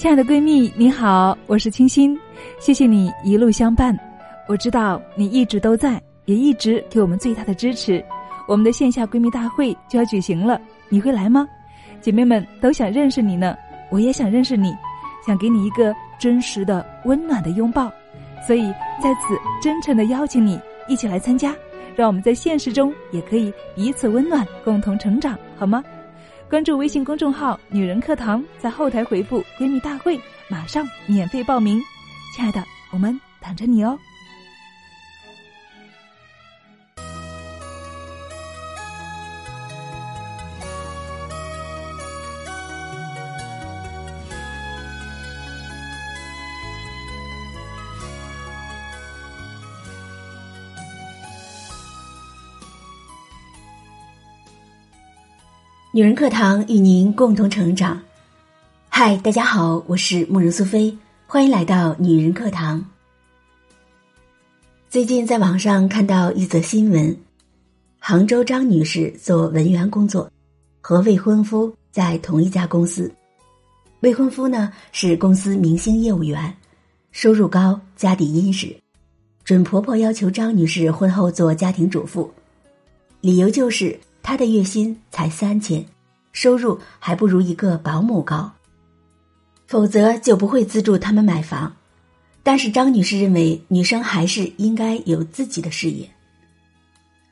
亲爱的闺蜜，你好，我是清新，谢谢你一路相伴。我知道你一直都在，也一直给我们最大的支持。我们的线下闺蜜大会就要举行了，你会来吗？姐妹们都想认识你呢，我也想认识你，想给你一个真实的、温暖的拥抱。所以在此真诚的邀请你一起来参加，让我们在现实中也可以彼此温暖，共同成长，好吗？关注微信公众号“女人课堂”，在后台回复“闺蜜大会”，马上免费报名。亲爱的，我们等着你哦。女人课堂与您共同成长。嗨，大家好，我是慕容苏菲，欢迎来到女人课堂。最近在网上看到一则新闻：杭州张女士做文员工作，和未婚夫在同一家公司。未婚夫呢是公司明星业务员，收入高，家底殷实。准婆婆要求张女士婚后做家庭主妇，理由就是。他的月薪才三千，收入还不如一个保姆高，否则就不会资助他们买房。但是张女士认为，女生还是应该有自己的事业。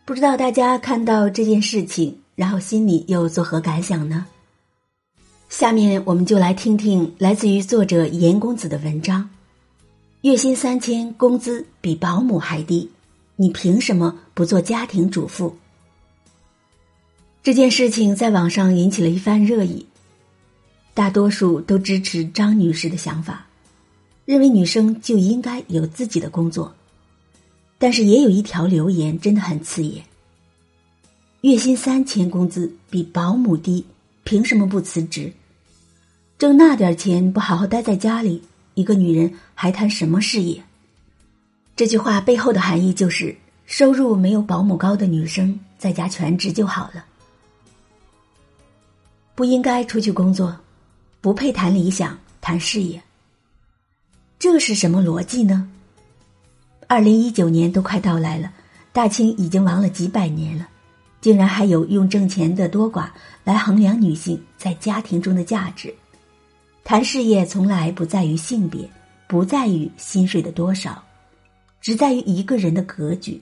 不知道大家看到这件事情，然后心里又作何感想呢？下面我们就来听听来自于作者严公子的文章：月薪三千，工资比保姆还低，你凭什么不做家庭主妇？这件事情在网上引起了一番热议，大多数都支持张女士的想法，认为女生就应该有自己的工作。但是也有一条留言真的很刺眼：月薪三千，工资比保姆低，凭什么不辞职？挣那点钱不好好待在家里，一个女人还谈什么事业？这句话背后的含义就是，收入没有保姆高的女生在家全职就好了。不应该出去工作，不配谈理想、谈事业。这是什么逻辑呢？二零一九年都快到来了，大清已经亡了几百年了，竟然还有用挣钱的多寡来衡量女性在家庭中的价值。谈事业从来不在于性别，不在于薪水的多少，只在于一个人的格局。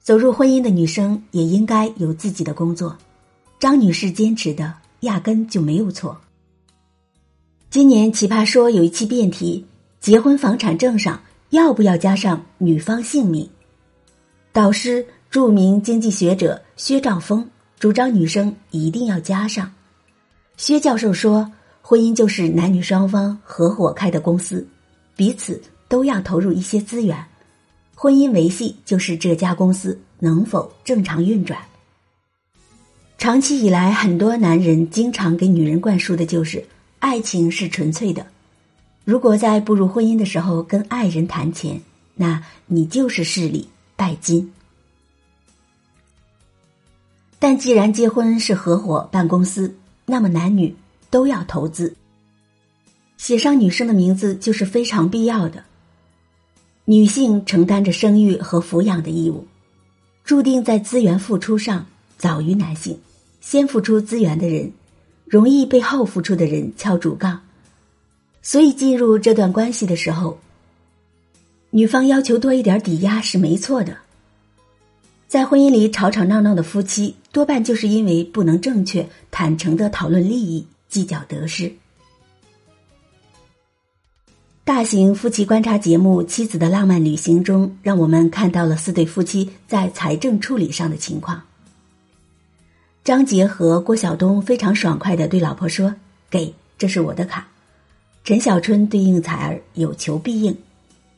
走入婚姻的女生也应该有自己的工作。张女士坚持的压根就没有错。今年奇葩说有一期辩题：结婚房产证上要不要加上女方姓名？导师、著名经济学者薛兆丰主张女生一定要加上。薛教授说，婚姻就是男女双方合伙开的公司，彼此都要投入一些资源，婚姻维系就是这家公司能否正常运转。长期以来，很多男人经常给女人灌输的就是爱情是纯粹的。如果在步入婚姻的时候跟爱人谈钱，那你就是势利拜金。但既然结婚是合伙办公司，那么男女都要投资，写上女生的名字就是非常必要的。女性承担着生育和抚养的义务，注定在资源付出上早于男性。先付出资源的人，容易被后付出的人敲竹杠，所以进入这段关系的时候，女方要求多一点抵押是没错的。在婚姻里吵吵闹闹的夫妻，多半就是因为不能正确、坦诚的讨论利益，计较得失。大型夫妻观察节目《妻子的浪漫旅行》中，让我们看到了四对夫妻在财政处理上的情况。张杰和郭晓东非常爽快的对老婆说：“给，这是我的卡。”陈小春对应采儿有求必应，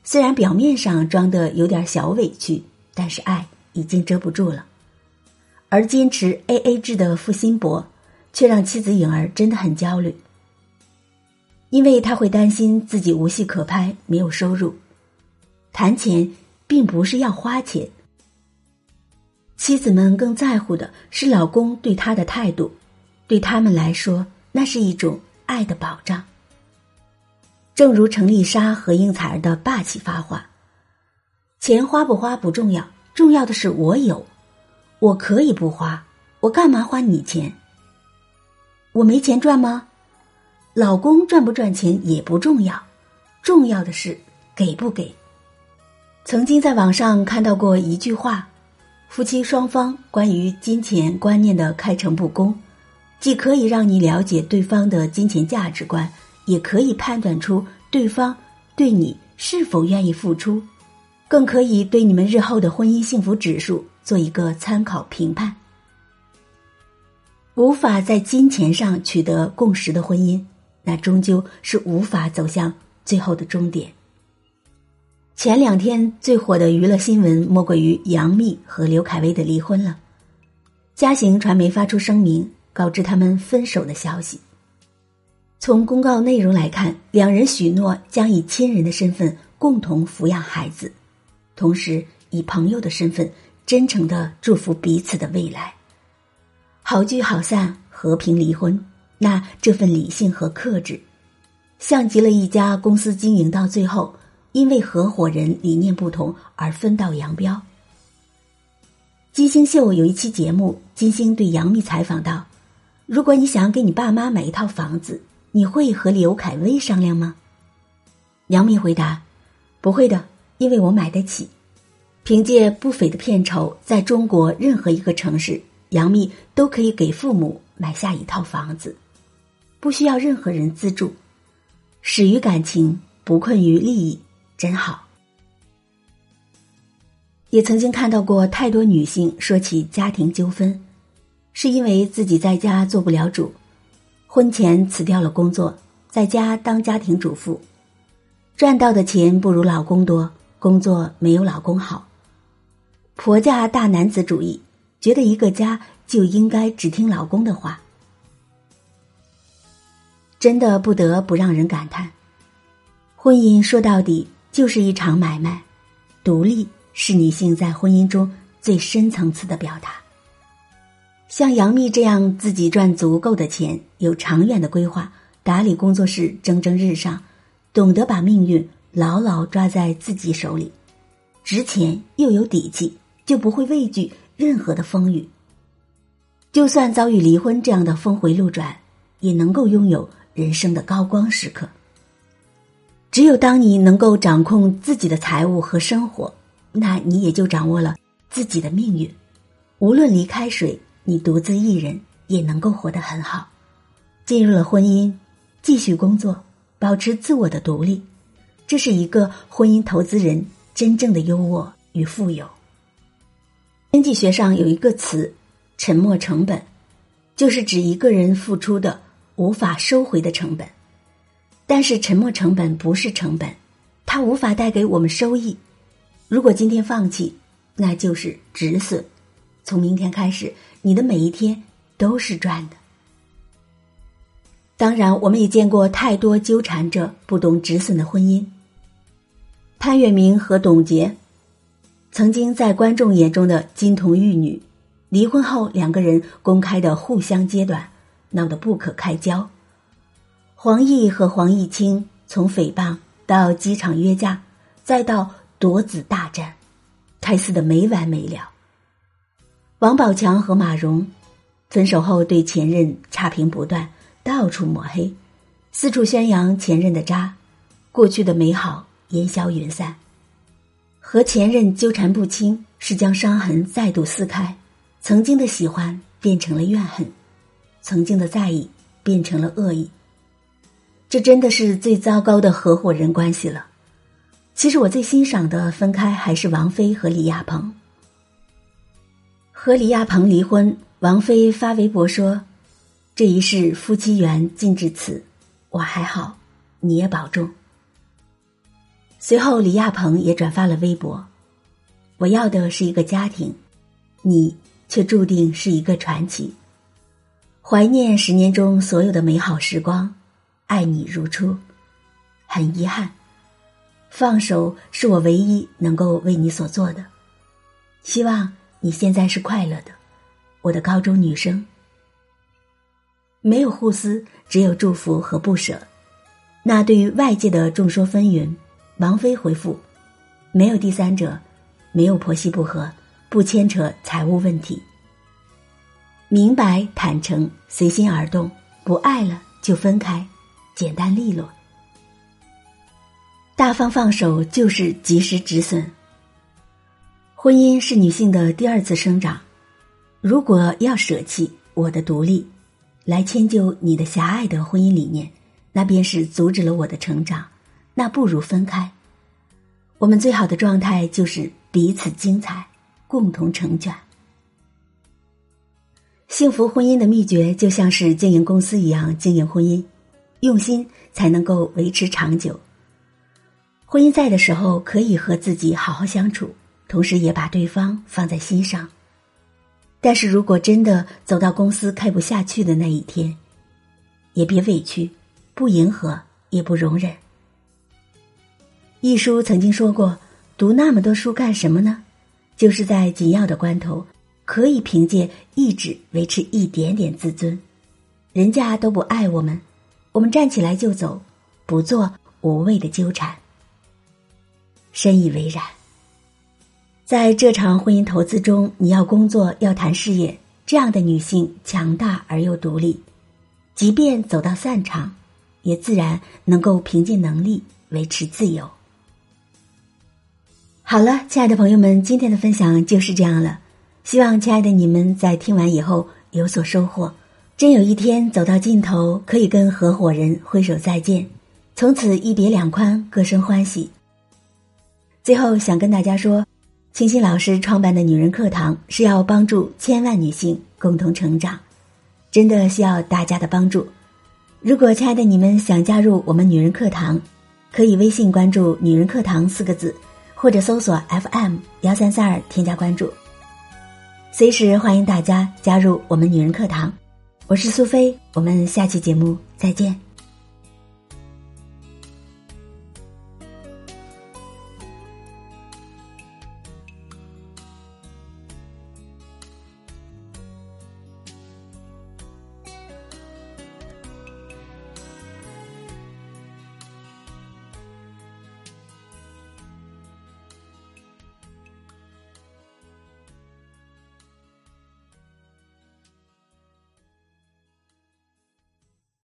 虽然表面上装的有点小委屈，但是爱已经遮不住了。而坚持 A A 制的付辛博，却让妻子颖儿真的很焦虑，因为他会担心自己无戏可拍，没有收入。谈钱并不是要花钱。妻子们更在乎的是老公对她的态度，对他们来说，那是一种爱的保障。正如程丽莎和应采儿的霸气发话：“钱花不花不重要，重要的是我有，我可以不花，我干嘛花你钱？我没钱赚吗？老公赚不赚钱也不重要，重要的是给不给。”曾经在网上看到过一句话：夫妻双方关于金钱观念的开诚布公，既可以让你了解对方的金钱价值观。也可以判断出对方对你是否愿意付出，更可以对你们日后的婚姻幸福指数做一个参考评判。无法在金钱上取得共识的婚姻，那终究是无法走向最后的终点。前两天最火的娱乐新闻莫过于杨幂和刘恺威的离婚了，嘉行传媒发出声明告知他们分手的消息。从公告内容来看，两人许诺将以亲人的身份共同抚养孩子，同时以朋友的身份真诚的祝福彼此的未来。好聚好散，和平离婚，那这份理性和克制，像极了一家公司经营到最后，因为合伙人理念不同而分道扬镳。金星秀有一期节目，金星对杨幂采访道：“如果你想给你爸妈买一套房子。”你会和刘恺威商量吗？杨幂回答：“不会的，因为我买得起。凭借不菲的片酬，在中国任何一个城市，杨幂都可以给父母买下一套房子，不需要任何人资助。始于感情，不困于利益，真好。”也曾经看到过太多女性说起家庭纠纷，是因为自己在家做不了主。婚前辞掉了工作，在家当家庭主妇，赚到的钱不如老公多，工作没有老公好。婆家大男子主义，觉得一个家就应该只听老公的话，真的不得不让人感叹：婚姻说到底就是一场买卖，独立是女性在婚姻中最深层次的表达。像杨幂这样自己赚足够的钱，有长远的规划，打理工作室蒸蒸日上，懂得把命运牢牢抓在自己手里，值钱又有底气，就不会畏惧任何的风雨。就算遭遇离婚这样的峰回路转，也能够拥有人生的高光时刻。只有当你能够掌控自己的财务和生活，那你也就掌握了自己的命运。无论离开谁。你独自一人也能够活得很好，进入了婚姻，继续工作，保持自我的独立，这是一个婚姻投资人真正的优渥与富有。经济学上有一个词“沉没成本”，就是指一个人付出的无法收回的成本。但是沉没成本不是成本，它无法带给我们收益。如果今天放弃，那就是止损。从明天开始。你的每一天都是赚的。当然，我们也见过太多纠缠着不懂止损的婚姻。潘粤明和董洁曾经在观众眼中的金童玉女，离婚后两个人公开的互相揭短，闹得不可开交。黄奕和黄毅清从诽谤到机场约架，再到夺子大战，开撕的没完没了。王宝强和马蓉分手后，对前任差评不断，到处抹黑，四处宣扬前任的渣，过去的美好烟消云散。和前任纠缠不清，是将伤痕再度撕开，曾经的喜欢变成了怨恨，曾经的在意变成了恶意。这真的是最糟糕的合伙人关系了。其实我最欣赏的分开还是王菲和李亚鹏。和李亚鹏离婚，王菲发微博说：“这一世夫妻缘尽至此，我还好，你也保重。”随后，李亚鹏也转发了微博：“我要的是一个家庭，你却注定是一个传奇。怀念十年中所有的美好时光，爱你如初。很遗憾，放手是我唯一能够为你所做的。希望。”你现在是快乐的，我的高中女生。没有互撕，只有祝福和不舍。那对于外界的众说纷纭，王菲回复：没有第三者，没有婆媳不和，不牵扯财务问题。明白坦诚，随心而动，不爱了就分开，简单利落。大方放手就是及时止损。婚姻是女性的第二次生长，如果要舍弃我的独立，来迁就你的狭隘的婚姻理念，那便是阻止了我的成长。那不如分开。我们最好的状态就是彼此精彩，共同成全。幸福婚姻的秘诀就像是经营公司一样经营婚姻，用心才能够维持长久。婚姻在的时候，可以和自己好好相处，同时也把对方放在心上。但是如果真的走到公司开不下去的那一天，也别委屈，不迎合也不容忍。一书曾经说过：“读那么多书干什么呢？就是在紧要的关头，可以凭借意志维持一点点自尊。人家都不爱我们，我们站起来就走，不做无谓的纠缠。”深以为然。在这场婚姻投资中，你要工作，要谈事业，这样的女性强大而又独立，即便走到散场，也自然能够凭借能力维持自由。好了，亲爱的朋友们，今天的分享就是这样了。希望亲爱的你们在听完以后有所收获。真有一天走到尽头，可以跟合伙人挥手再见，从此一别两宽，各生欢喜。最后想跟大家说，清新老师创办的女人课堂是要帮助千万女性共同成长，真的需要大家的帮助。如果亲爱的你们想加入我们女人课堂，可以微信关注“女人课堂”四个字，或者搜索 FM 幺三三二添加关注。随时欢迎大家加入我们女人课堂。我是苏菲，我们下期节目再见。